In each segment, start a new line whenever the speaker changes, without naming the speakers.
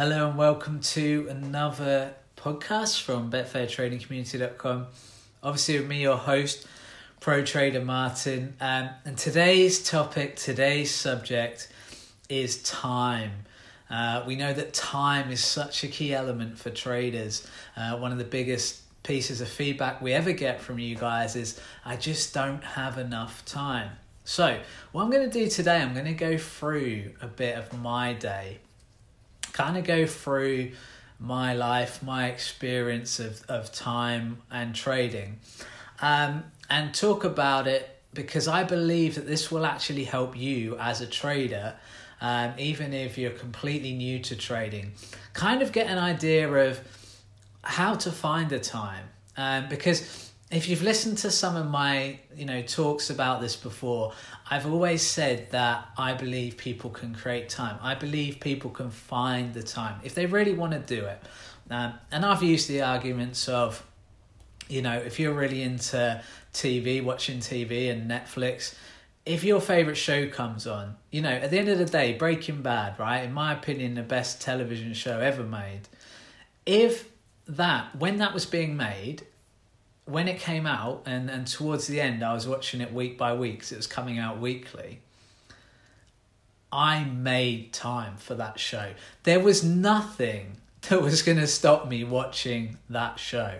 Hello and welcome to another podcast from BetfairTradingCommunity.com. Obviously, with me, your host, Pro Trader Martin. Um, and today's topic, today's subject is time. Uh, we know that time is such a key element for traders. Uh, one of the biggest pieces of feedback we ever get from you guys is I just don't have enough time. So, what I'm going to do today, I'm going to go through a bit of my day kind of go through my life, my experience of, of time and trading, um, and talk about it because I believe that this will actually help you as a trader, um, even if you're completely new to trading, kind of get an idea of how to find the time. Um, because if you've listened to some of my you know talks about this before i've always said that i believe people can create time. I believe people can find the time if they really want to do it. Um, and i've used the arguments of you know if you're really into tv watching tv and netflix if your favorite show comes on you know at the end of the day breaking bad right in my opinion the best television show ever made if that when that was being made when it came out and, and towards the end I was watching it week by week because it was coming out weekly. I made time for that show. There was nothing that was going to stop me watching that show,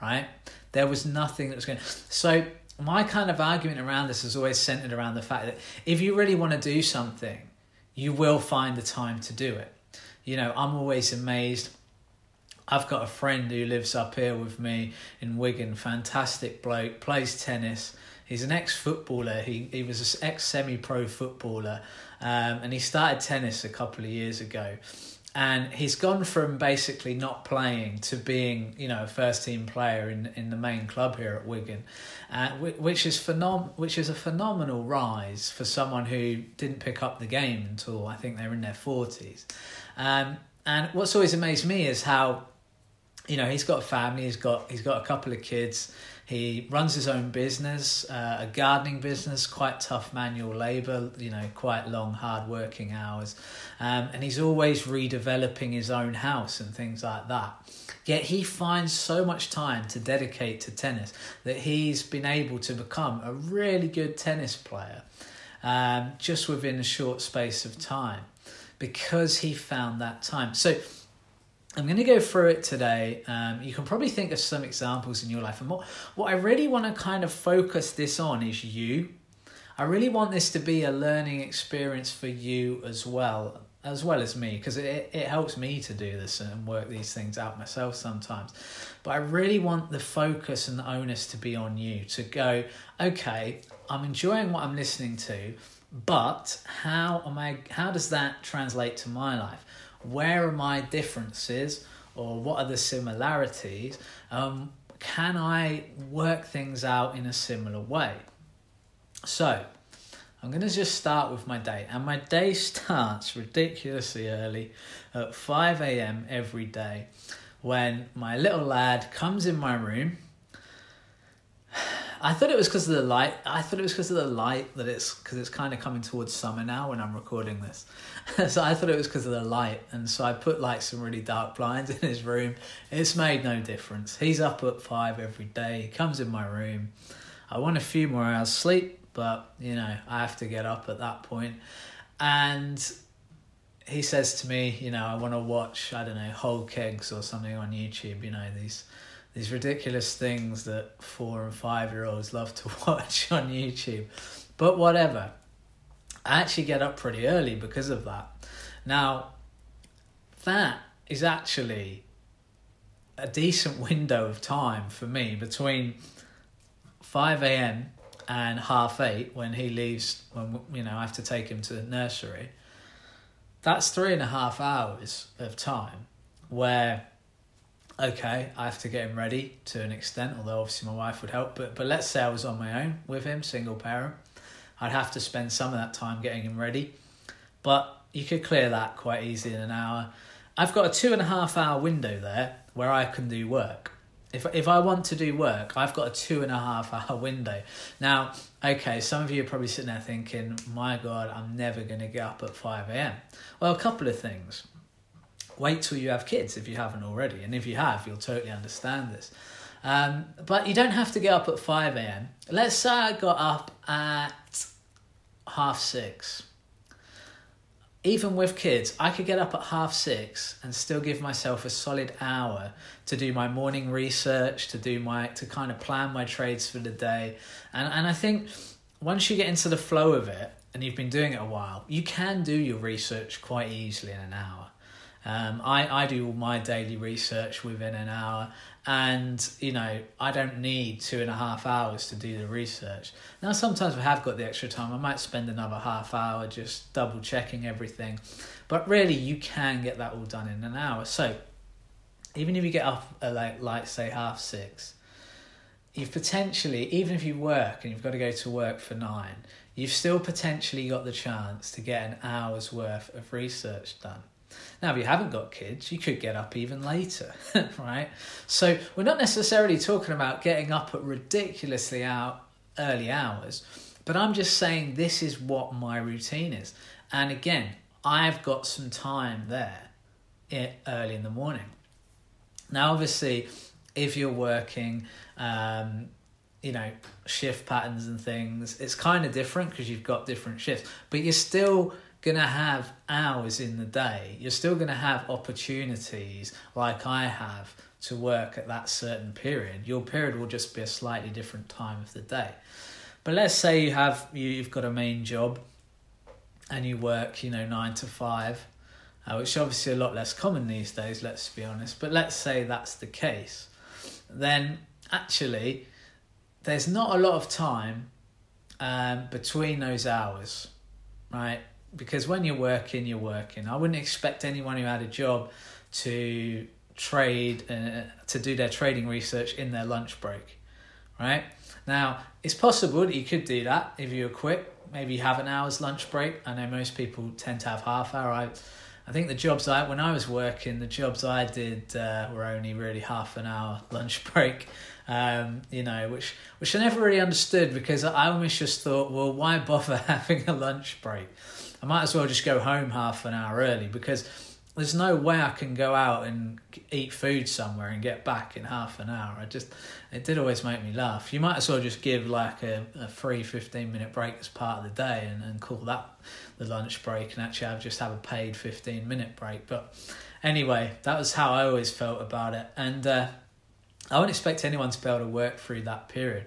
right? There was nothing that was going to. So, my kind of argument around this is always centered around the fact that if you really want to do something, you will find the time to do it. You know, I'm always amazed I've got a friend who lives up here with me in Wigan, fantastic bloke, plays tennis. He's an ex footballer. He he was an ex semi pro footballer, um, and he started tennis a couple of years ago. And he's gone from basically not playing to being, you know, a first team player in, in the main club here at Wigan, uh, which is phenom- which is a phenomenal rise for someone who didn't pick up the game until I think they were in their forties. Um, and what's always amazed me is how you know he's got a family he's got he's got a couple of kids. He runs his own business uh, a gardening business quite tough manual labor you know quite long hard working hours. Um, and he's always redeveloping his own house and things like that. Yet he finds so much time to dedicate to tennis that he's been able to become a really good tennis player um, just within a short space of time because he found that time. So I'm going to go through it today. Um, you can probably think of some examples in your life. And what, what I really want to kind of focus this on is you. I really want this to be a learning experience for you as well, as well as me, because it, it helps me to do this and work these things out myself sometimes. But I really want the focus and the onus to be on you to go, okay, I'm enjoying what I'm listening to, but how am I how does that translate to my life? Where are my differences or what are the similarities? Um, can I work things out in a similar way? So, I'm going to just start with my day. And my day starts ridiculously early at 5 a.m. every day when my little lad comes in my room I thought it was because of the light. I thought it was because of the light that it's because it's kind of coming towards summer now when I'm recording this. so I thought it was because of the light, and so I put like some really dark blinds in his room. It's made no difference. He's up at five every day. He comes in my room. I want a few more hours sleep, but you know I have to get up at that point. and he says to me, you know, I want to watch I don't know whole kegs or something on YouTube. You know these these ridiculous things that four and five year olds love to watch on YouTube. But whatever. I actually get up pretty early because of that. Now, that is actually a decent window of time for me between 5 a.m. and half eight when he leaves, when you know, I have to take him to the nursery. That's three and a half hours of time where okay, I have to get him ready to an extent, although obviously my wife would help. But but let's say I was on my own with him, single parent, I'd have to spend some of that time getting him ready. But you could clear that quite easily in an hour. I've got a two and a half hour window there where I can do work. If if I want to do work, I've got a two and a half hour window. Now, okay, some of you are probably sitting there thinking, my God, I'm never going to get up at 5 a.m. Well, a couple of things Wait till you have kids if you haven't already, and if you have, you'll totally understand this. Um, but you don't have to get up at 5 a.m. Let's say I got up at half six. Even with kids, I could get up at half six and still give myself a solid hour to do my morning research, to do my to kind of plan my trades for the day. And and I think once you get into the flow of it and you've been doing it a while, you can do your research quite easily in an hour. Um, I, I do all my daily research within an hour, and you know I don't need two and a half hours to do the research. Now sometimes we have got the extra time. I might spend another half hour just double checking everything, but really you can get that all done in an hour. So even if you get up at like like say half six, you've potentially even if you work and you've got to go to work for nine, you've still potentially got the chance to get an hour's worth of research done. Now, if you haven't got kids, you could get up even later, right? So we're not necessarily talking about getting up at ridiculously out early hours, but I'm just saying this is what my routine is. And again, I've got some time there early in the morning. Now, obviously, if you're working, um, you know, shift patterns and things, it's kind of different because you've got different shifts, but you're still going to have hours in the day. You're still going to have opportunities like I have to work at that certain period. Your period will just be a slightly different time of the day. But let's say you have you, you've got a main job and you work, you know, 9 to 5, uh, which obviously a lot less common these days, let's be honest. But let's say that's the case. Then actually there's not a lot of time um, between those hours, right? Because when you're working, you're working. I wouldn't expect anyone who had a job to trade uh, to do their trading research in their lunch break, right? Now, it's possible that you could do that if you were quick. Maybe you have an hour's lunch break. I know most people tend to have half hour. I, I think the jobs I when I was working, the jobs I did uh, were only really half an hour lunch break. Um, you know, which which I never really understood because I almost just thought, well, why bother having a lunch break? I might as well just go home half an hour early because there's no way I can go out and eat food somewhere and get back in half an hour. I just, it did always make me laugh. You might as well just give like a, a free 15 minute break as part of the day and, and call that the lunch break and actually have just have a paid 15 minute break. But anyway, that was how I always felt about it. And uh, I wouldn't expect anyone to be able to work through that period.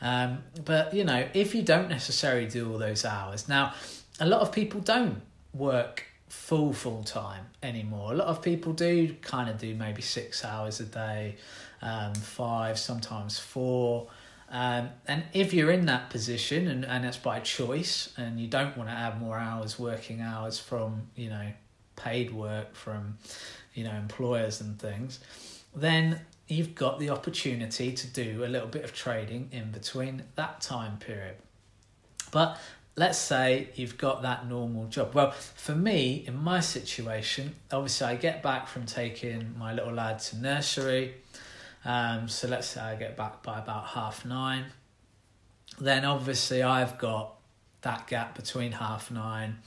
Um, but you know, if you don't necessarily do all those hours, now a lot of people don't work full full time anymore. A lot of people do kind of do maybe six hours a day, um, five, sometimes four. Um, and if you're in that position and, and it's by choice and you don't want to add more hours, working hours from, you know, paid work from, you know, employers and things, then you've got the opportunity to do a little bit of trading in between that time period. But let's say you've got that normal job. Well, for me, in my situation, obviously I get back from taking my little lad to nursery. Um, so let's say I get back by about half nine. Then obviously I've got that gap between half nine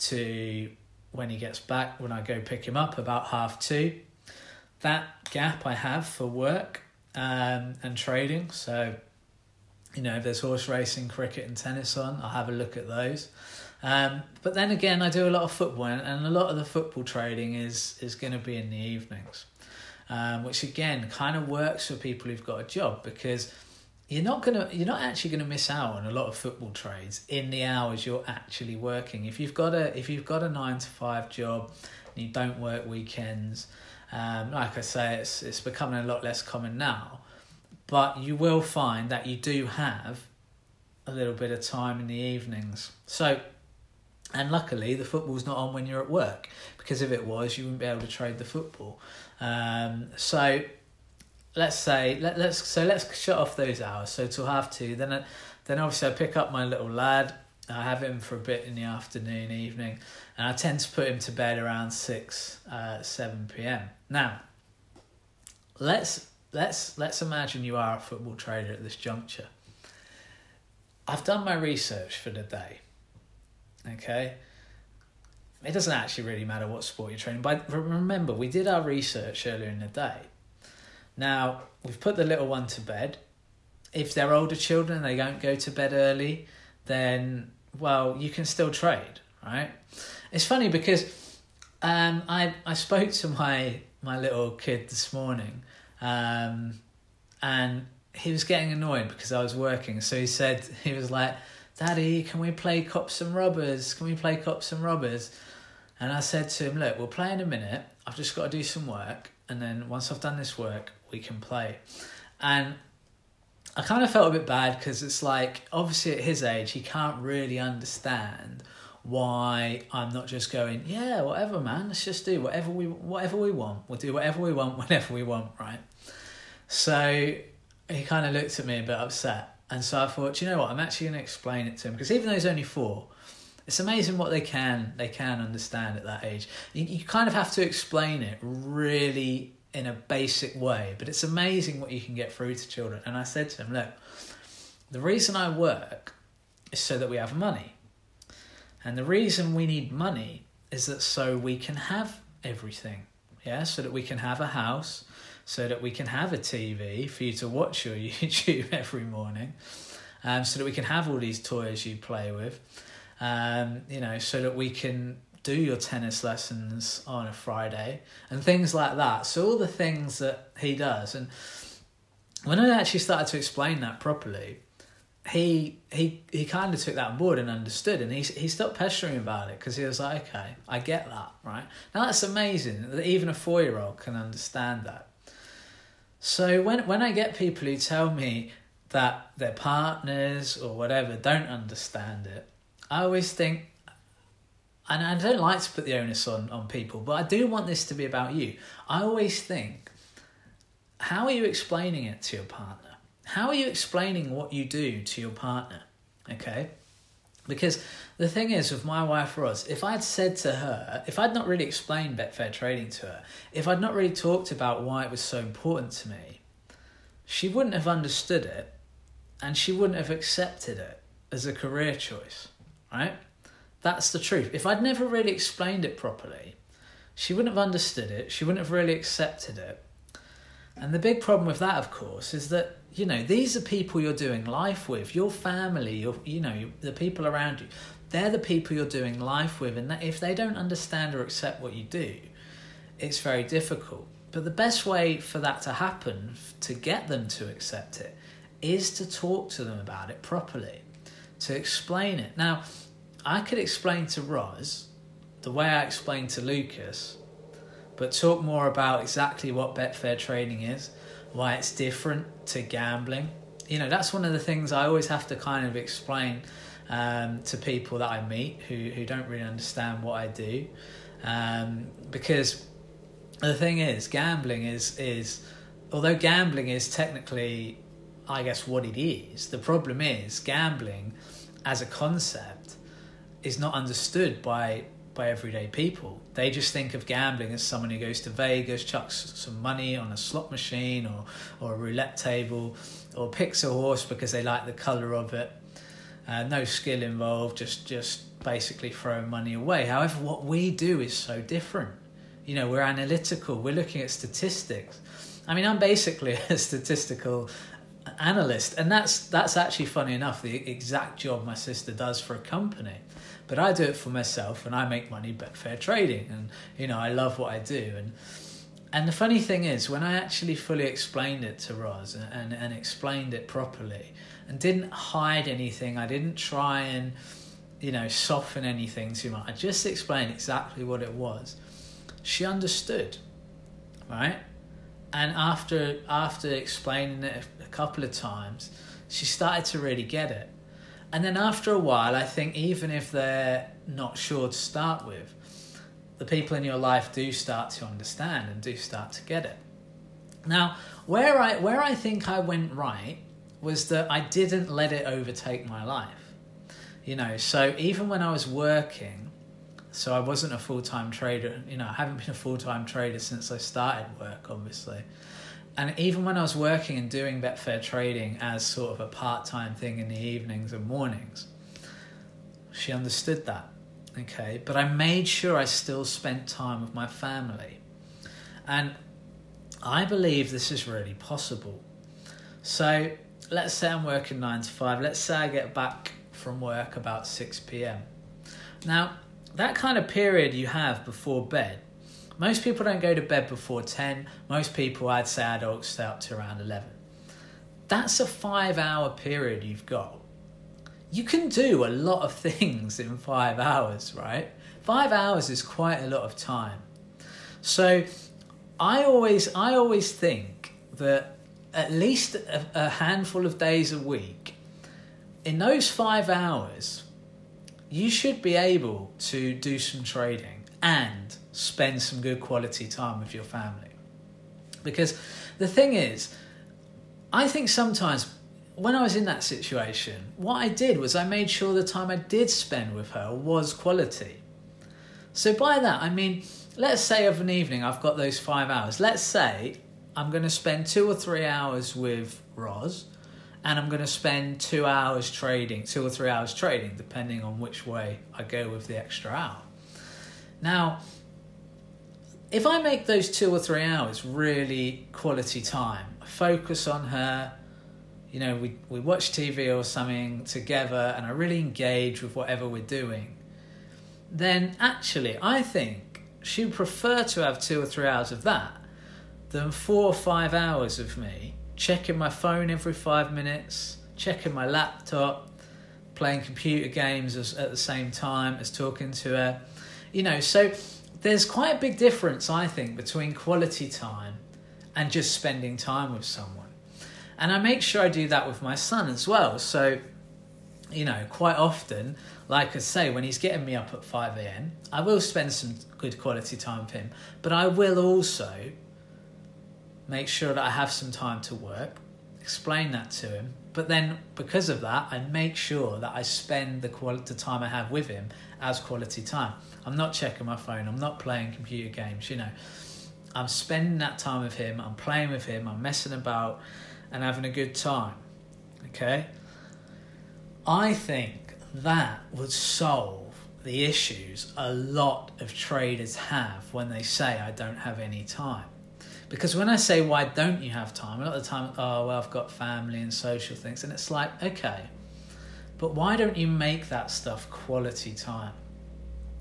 to when he gets back, when I go pick him up about half two. That gap I have for work um, and trading. So you know, if there's horse racing, cricket, and tennis on, I'll have a look at those. Um, but then again, I do a lot of football, and a lot of the football trading is is going to be in the evenings, um, which again kind of works for people who've got a job because you're not gonna you're not actually gonna miss out on a lot of football trades in the hours you're actually working. If you've got a if you've got a nine to five job, and you don't work weekends, um, like I say, it's it's becoming a lot less common now but you will find that you do have a little bit of time in the evenings. So, and luckily the football's not on when you're at work because if it was, you wouldn't be able to trade the football. Um, so, let's say let, let's so let's shut off those hours. So till half two, then then obviously I pick up my little lad. I have him for a bit in the afternoon, evening, and I tend to put him to bed around six, uh, seven p.m. Now, let's let's let's imagine you are a football trader at this juncture. I've done my research for the day. Okay. it doesn't actually really matter what sport you're training. But remember, we did our research earlier in the day. Now we've put the little one to bed. If they're older children and they don't go to bed early, then well, you can still trade, right? It's funny because um, I I spoke to my my little kid this morning, um, and he was getting annoyed because I was working. So he said he was like, "Daddy, can we play cops and robbers? Can we play cops and robbers?" And I said to him, "Look, we'll play in a minute. I've just got to do some work, and then once I've done this work, we can play." And I kind of felt a bit bad because it's like obviously at his age he can't really understand why I'm not just going, yeah, whatever, man. Let's just do whatever we whatever we want. We'll do whatever we want whenever we want, right? So he kind of looked at me a bit upset, and so I thought, you know what? I'm actually going to explain it to him because even though he's only four, it's amazing what they can they can understand at that age. You, you kind of have to explain it really in a basic way, but it's amazing what you can get through to children. And I said to him, look, the reason I work is so that we have money. And the reason we need money is that so we can have everything. Yeah, so that we can have a house, so that we can have a TV for you to watch your YouTube every morning, um, so that we can have all these toys you play with, um, you know, so that we can do your tennis lessons on a Friday and things like that. So all the things that he does, and when I actually started to explain that properly, he he he kind of took that on board and understood, and he he stopped pestering about it because he was like, okay, I get that, right? Now that's amazing that even a four year old can understand that. So when when I get people who tell me that their partners or whatever don't understand it, I always think, and I don't like to put the onus on on people, but I do want this to be about you. I always think, how are you explaining it to your partner? How are you explaining what you do to your partner? Okay? Because the thing is, with my wife Roz, if I'd said to her, if I'd not really explained Betfair trading to her, if I'd not really talked about why it was so important to me, she wouldn't have understood it and she wouldn't have accepted it as a career choice, right? That's the truth. If I'd never really explained it properly, she wouldn't have understood it, she wouldn't have really accepted it. And the big problem with that, of course, is that you know these are people you're doing life with. Your family your you know the people around you they're the people you're doing life with. And if they don't understand or accept what you do it's very difficult. But the best way for that to happen to get them to accept it is to talk to them about it properly to explain it. Now i could explain to roz the way i explained to lucas but talk more about exactly what betfair trading is why it's different to gambling. You know, that's one of the things I always have to kind of explain um, to people that I meet who, who don't really understand what I do. Um, because the thing is, gambling is, is, although gambling is technically, I guess, what it is, the problem is gambling as a concept is not understood by by everyday people. They just think of gambling as someone who goes to Vegas, chucks some money on a slot machine or, or a roulette table, or picks a horse because they like the colour of it. Uh, no skill involved, just just basically throwing money away. However, what we do is so different. You know, we're analytical. We're looking at statistics. I mean, I'm basically a statistical analyst, and that's that's actually funny enough the exact job my sister does for a company but I do it for myself and I make money Betfair trading. And you know I love what I do. And and the funny thing is when I actually fully explained it to Roz and, and, and explained it properly and didn't hide anything I didn't try and you know soften anything too much I just explained exactly what it was. She understood right? And after after explaining it a couple of times she started to really get it and then after a while, I think even if they're not sure to start with, the people in your life do start to understand and do start to get it. Now, where I where I think I went right was that I didn't let it overtake my life. You know, so even when I was working, so I wasn't a full time trader. You know, I haven't been a full time trader since I started work, obviously and even when I was working and doing Betfair trading as sort of a part time thing in the evenings and mornings, she understood that. Okay, but I made sure I still spent time with my family. And I believe this is really possible. So let's say I'm working nine to five. Let's say I get back from work about 6 p.m. Now, that kind of period you have before bed, most people don't go to bed before 10. Most people, I'd say adults, stay up to around 11. That's a five hour period you've got. You can do a lot of things in five hours, right? Five hours is quite a lot of time. So I always, I always think that at least a, a handful of days a week, in those five hours, you should be able to do some trading and spend some good quality time with your family. Because the thing is, I think sometimes when I was in that situation, what I did was I made sure the time I did spend with her was quality. So by that, I mean, let's say of an evening I've got those five hours. Let's say I'm going to spend two or three hours with Roz and I'm going to spend two hours trading, two or three hours trading, depending on which way I go with the extra hour. Now, if I make those two or three hours really quality time, focus on her, you know, we, we watch TV or something together and I really engage with whatever we're doing, then actually I think she would prefer to have two or three hours of that than four or five hours of me checking my phone every five minutes, checking my laptop, playing computer games as, at the same time as talking to her. You know, so there's quite a big difference, I think, between quality time and just spending time with someone. And I make sure I do that with my son as well. So, you know, quite often, like I say, when he's getting me up at 5 a.m., I will spend some good quality time with him. But I will also make sure that I have some time to work, explain that to him. But then, because of that, I make sure that I spend the quality time I have with him as quality time. I'm not checking my phone. I'm not playing computer games. You know, I'm spending that time with him. I'm playing with him. I'm messing about and having a good time. Okay? I think that would solve the issues a lot of traders have when they say, I don't have any time. Because when I say, why don't you have time? A lot of the time, oh, well, I've got family and social things. And it's like, okay, but why don't you make that stuff quality time?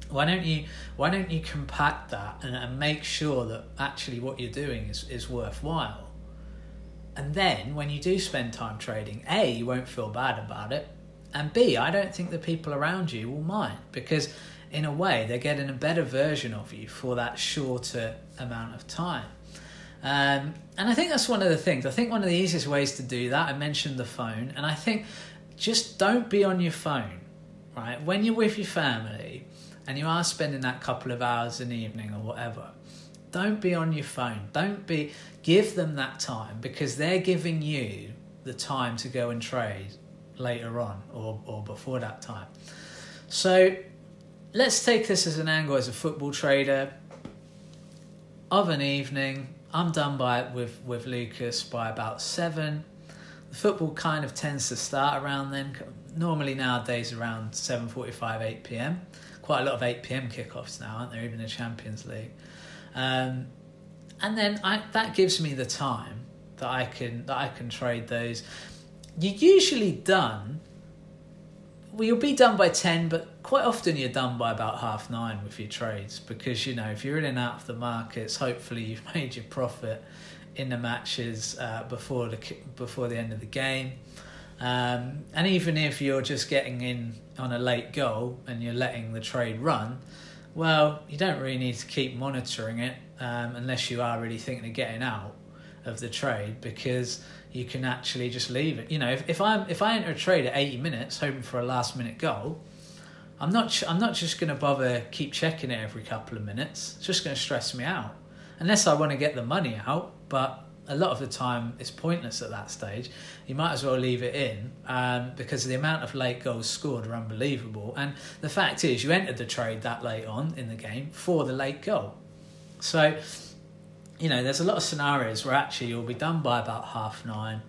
Why don't you why don't you compact that and, and make sure that actually what you're doing is, is worthwhile? And then when you do spend time trading, A, you won't feel bad about it. And B, I don't think the people around you will mind because in a way they're getting a better version of you for that shorter amount of time. Um, and I think that's one of the things. I think one of the easiest ways to do that, I mentioned the phone, and I think just don't be on your phone, right? When you're with your family and you are spending that couple of hours an evening or whatever, don't be on your phone. Don't be, give them that time because they're giving you the time to go and trade later on or, or before that time. So let's take this as an angle as a football trader of an evening I'm done by with with Lucas by about seven. The football kind of tends to start around then. Normally nowadays around seven forty-five, eight p.m. Quite a lot of eight p.m. kickoffs now, aren't there? Even the Champions League. Um, and then I, that gives me the time that I can that I can trade those. You're usually done well, you'll be done by 10, but quite often you're done by about half nine with your trades because, you know, if you're in and out of the markets, hopefully you've made your profit in the matches uh, before the before the end of the game. Um, and even if you're just getting in on a late goal and you're letting the trade run, well, you don't really need to keep monitoring it um, unless you are really thinking of getting out of the trade because you can actually just leave it. You know, if, if I if I enter a trade at eighty minutes hoping for a last minute goal, I'm not I'm not just going to bother keep checking it every couple of minutes. It's just going to stress me out, unless I want to get the money out. But a lot of the time, it's pointless at that stage. You might as well leave it in um, because the amount of late goals scored are unbelievable. And the fact is, you entered the trade that late on in the game for the late goal. So you know, there's a lot of scenarios where actually you'll be done by about half nine,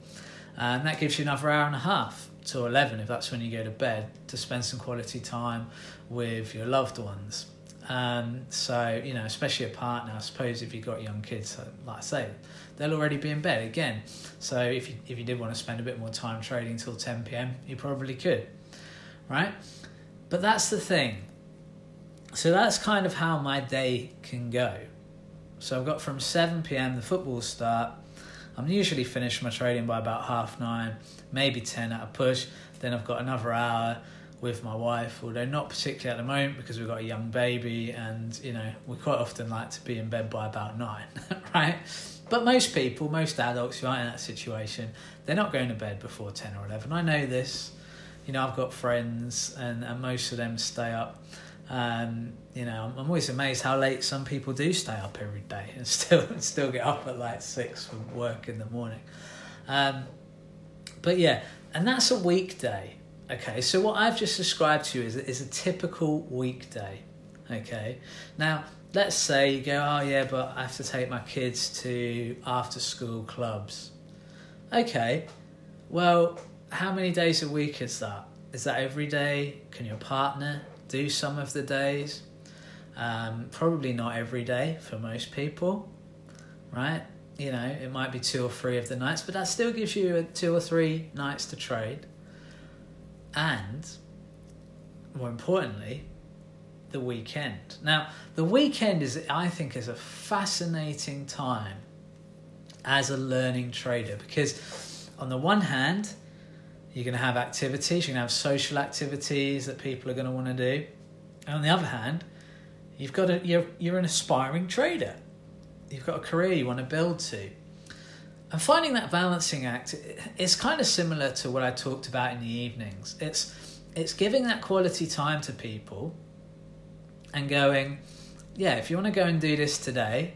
and that gives you another hour and a half. to 11 if that's when you go to bed to spend some quality time with your loved ones. Um, so you know especially a partner i suppose if you've got young kids like i say they'll already be in bed again. So if you, if you did want to spend a bit more time trading till 10 p.m you probably could right? But that's the thing. So that's kind of how my day can go so i've got from 7 p.m the football start i'm usually finished my trading by about half nine maybe 10 at a push. Then I've got another hour with my wife, although not particularly at the moment because we've got a young baby and, you know, we quite often like to be in bed by about nine, right? But most people, most adults who are in that situation, they're not going to bed before 10 or 11. I know this. You know, I've got friends and, and most of them stay up. Um, you know, I'm always amazed how late some people do stay up every day and still still get up at like six for work in the morning. Um, but yeah, and that's a weekday. Okay, so what I've just described to you is, is a typical weekday. Okay, now let's say you go, oh yeah, but I have to take my kids to after school clubs. Okay, well, how many days a week is that? Is that every day? Can your partner do some of the days? Um, probably not every day for most people, right? you know, it might be two or three of the nights, but that still gives you two or three nights to trade. And more importantly, the weekend. Now, the weekend is, I think, is a fascinating time as a learning trader because, on the one hand, you're going to have activities, you're going to have social activities that people are going to want to do. And on the other hand, you've got a, you're, you're an aspiring trader you've got a career you want to build to. And finding that balancing act is kind of similar to what I talked about in the evenings. It's it's giving that quality time to people and going, yeah, if you want to go and do this today,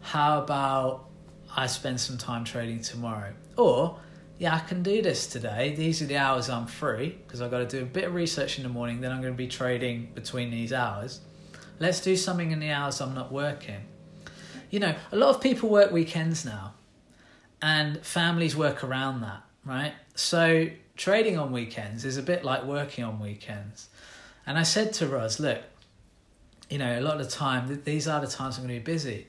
how about I spend some time trading tomorrow? Or, yeah, I can do this today. These are the hours I'm free because I've got to do a bit of research in the morning, then I'm going to be trading between these hours. Let's do something in the hours I'm not working you know, a lot of people work weekends now, and families work around that, right? So trading on weekends is a bit like working on weekends. And I said to Roz, look, you know, a lot of the time, these are the times I'm going to be busy.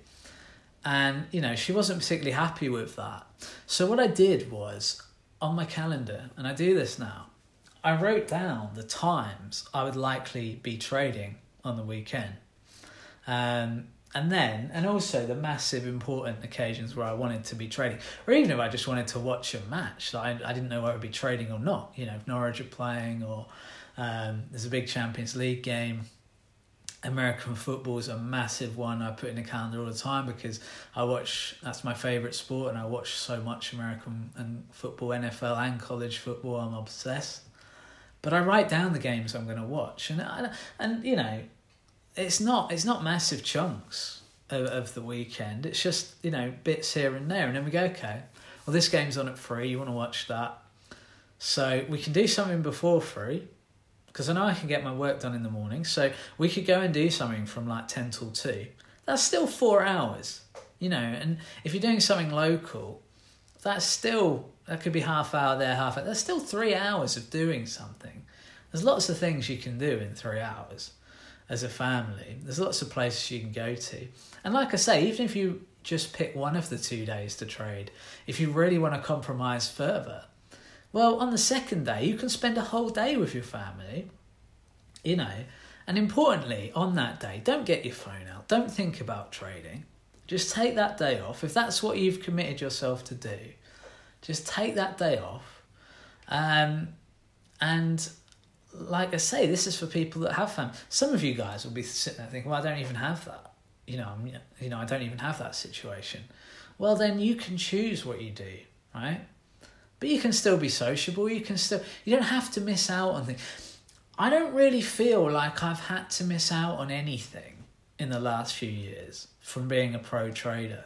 And, you know, she wasn't particularly happy with that. So what I did was on my calendar, and I do this now, I wrote down the times I would likely be trading on the weekend. Um, and then and also the massive important occasions where I wanted to be trading, or even if I just wanted to watch a match, like I, I didn't know I would be trading or not. You know, if Norwich are playing, or um, there's a big Champions League game. American football is a massive one I put in the calendar all the time because I watch that's my favorite sport and I watch so much American and football, NFL and college football. I'm obsessed. But I write down the games I'm going to watch, and and you know it's not it's not massive chunks of, of the weekend. It's just you know bits here and there, and then we go okay. Well, this game's on at three. You want to watch that, so we can do something before three, because I know I can get my work done in the morning. So we could go and do something from like ten till two. That's still four hours, you know. And if you're doing something local, that's still that could be half hour there, half hour. That's still three hours of doing something. There's lots of things you can do in three hours as a family. There's lots of places you can go to. And like I say, even if you just pick one of the two days to trade, if you really want to compromise further, well, on the second day, you can spend a whole day with your family, you know. And importantly, on that day, don't get your phone out. Don't think about trading. Just take that day off. If that's what you've committed yourself to do, just take that day off. Um, and like I say, this is for people that have family. Some of you guys will be sitting there thinking, "Well, I don't even have that." You know, I'm, you know, I don't even have that situation. Well, then you can choose what you do, right? But you can still be sociable. You can still. You don't have to miss out on things. I don't really feel like I've had to miss out on anything in the last few years from being a pro trader.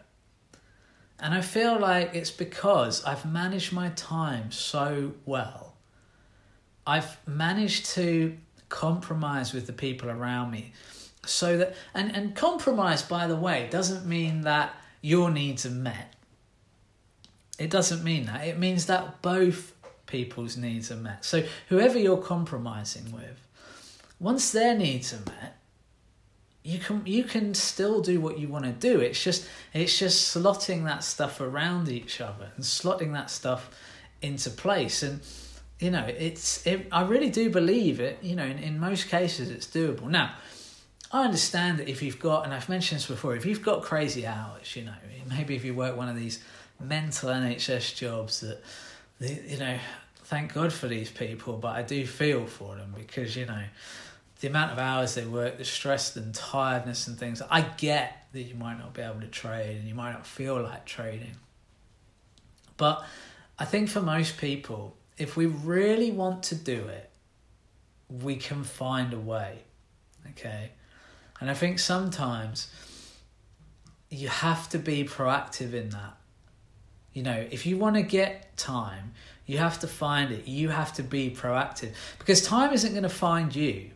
And I feel like it's because I've managed my time so well I've managed to compromise with the people around me so that and, and compromise by the way doesn't mean that your needs are met it doesn't mean that it means that both people's needs are met. So whoever you're compromising with, once their needs are met, you can you can still do what you want to do. It's just it's just slotting that stuff around each other and slotting that stuff into place. And you know, it's it, I really do believe it. You know, in, in most cases, it's doable. Now, I understand that if you've got, and I've mentioned this before, if you've got crazy hours, you know, maybe if you work one of these mental NHS jobs that, you know, thank God for these people, but I do feel for them because you know the amount of hours they work, the stress and tiredness and things. I get that you might not be able to trade and you might not feel like trading. But I think for most people, if we really want to do it, we can find a way. Okay. And I think sometimes you have to be proactive in that. You know, if you want to get time, you have to find it. You have to be proactive because time isn't going to find you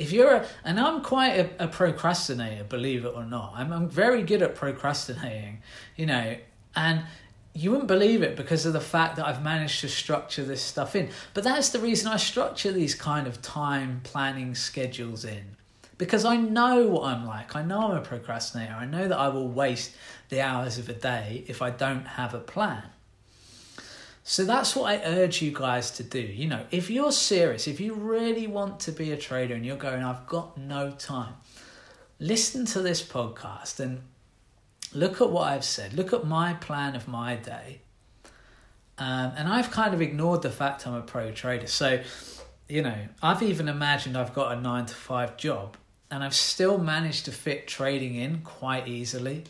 if you're a, and I'm quite a, a, procrastinator, believe it or not. I'm, I'm very good at procrastinating, you know, and you wouldn't believe it because of the fact that I've managed to structure this stuff in. But that's the reason I structure these kind of time planning schedules in. Because I know what I'm like. I know I'm a procrastinator. I know that I will waste the hours of a day if I don't have a plan. So that's what I urge you guys to do. You know, if you're serious, if you really want to be a trader and you're going, I've got no time, listen to this podcast and look at what I've said. Look at my plan of my day. Um, and I've kind of ignored the fact I'm a pro trader. So, you know, I've even imagined I've got a nine to five job and I've still managed to fit trading in quite easily.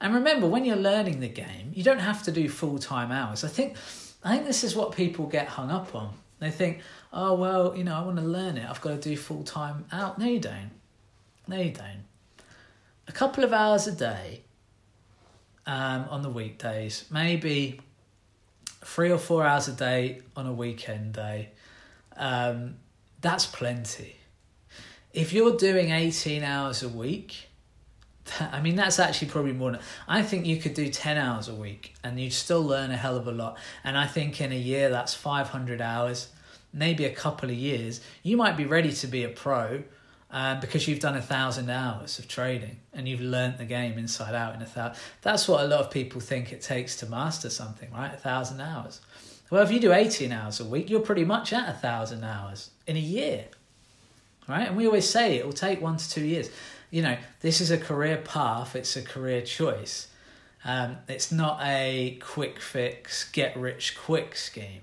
And remember, when you're learning the game, you don't have to do full time hours. I think, I think this is what people get hung up on. They think, oh well, you know, I want to learn it. I've got to do full time out. No, you don't. No, you don't. A couple of hours a day um, on the weekdays, maybe three or four hours a day on a weekend day. Um, that's plenty. If you're doing 18 hours a week, I mean, that's actually probably more. I think you could do 10 hours a week and you'd still learn a hell of a lot. And I think in a year, that's 500 hours, maybe a couple of years. You might be ready to be a pro um, because you've done a thousand hours of trading and you've learnt the game inside out in a thousand. That's what a lot of people think it takes to master something, right? A thousand hours. Well, if you do 18 hours a week, you're pretty much at a thousand hours in a year, right? And we always say it will take one to two years you know, this is a career path, it's a career choice. Um, it's not a quick fix, get rich quick scheme.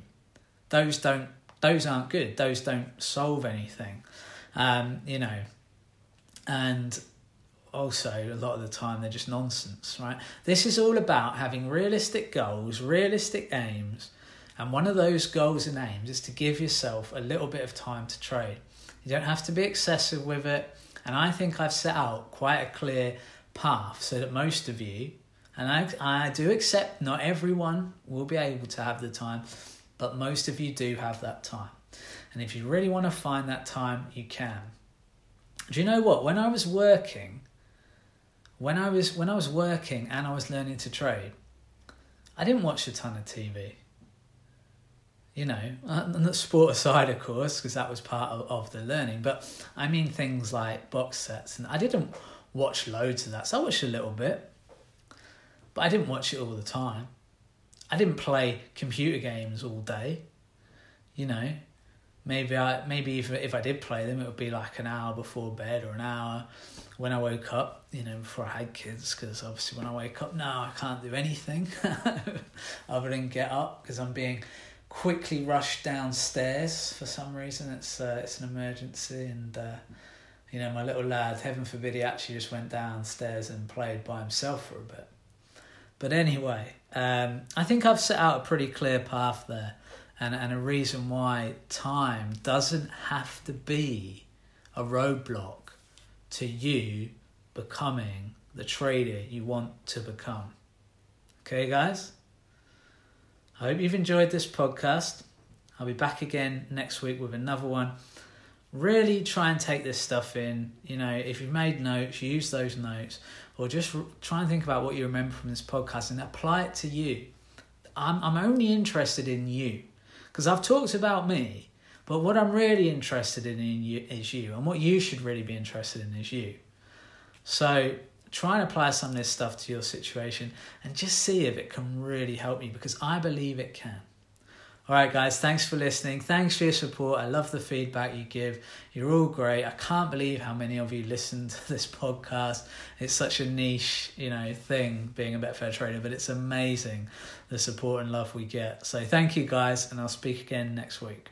Those don't, those aren't good. Those don't solve anything. Um, you know, and also a lot of the time they're just nonsense, right? This is all about having realistic goals, realistic aims, and one of those goals and aims is to give yourself a little bit of time to trade. You don't have to be excessive with it. And I think I've set out quite a clear path so that most of you, and I, I do accept not everyone will be able to have the time, but most of you do have that time. And if you really want to find that time, you can. Do you know what? When I was working, when I was when I was working and I was learning to trade, I didn't watch a ton of TV you know, uh, and the sport aside, of course, because that was part of, of the learning. But I mean things like box sets, and I didn't watch loads of that. So I watched a little bit, but I didn't watch it all the time. I didn't play computer games all day. You know, maybe I maybe if if I did play them, it would be like an hour before bed or an hour when I woke up. You know, before I had kids, because obviously when I wake up now, I can't do anything other than get up because I'm being quickly rushed downstairs for some reason. It's uh, it's an emergency, and uh, you know my little lad, heaven forbid, he actually just went downstairs and played by himself for a bit. But anyway, um, I think I've set out a pretty clear path there, and and a reason why time doesn't have to be a roadblock to you becoming the trader you want to become. Okay, guys. I hope you've enjoyed this podcast. I'll be back again next week with another one. Really try and take this stuff in. You know, if you've made notes, use those notes, or just try and think about what you remember from this podcast and apply it to you. I'm I'm only interested in you Because I've talked about me, but what I'm really interested in, in you, is you, and what you should really be interested in is you. So try and apply some of this stuff to your situation and just see if it can really help you because I believe it can. All right, guys, thanks for listening. Thanks for your support. I love the feedback you give. You're all great. I can't believe how many of you listen to this podcast. It's such a niche, you know, thing being a Betfair trader, but it's amazing the support and love we get. So thank you, guys, and I'll speak again next week.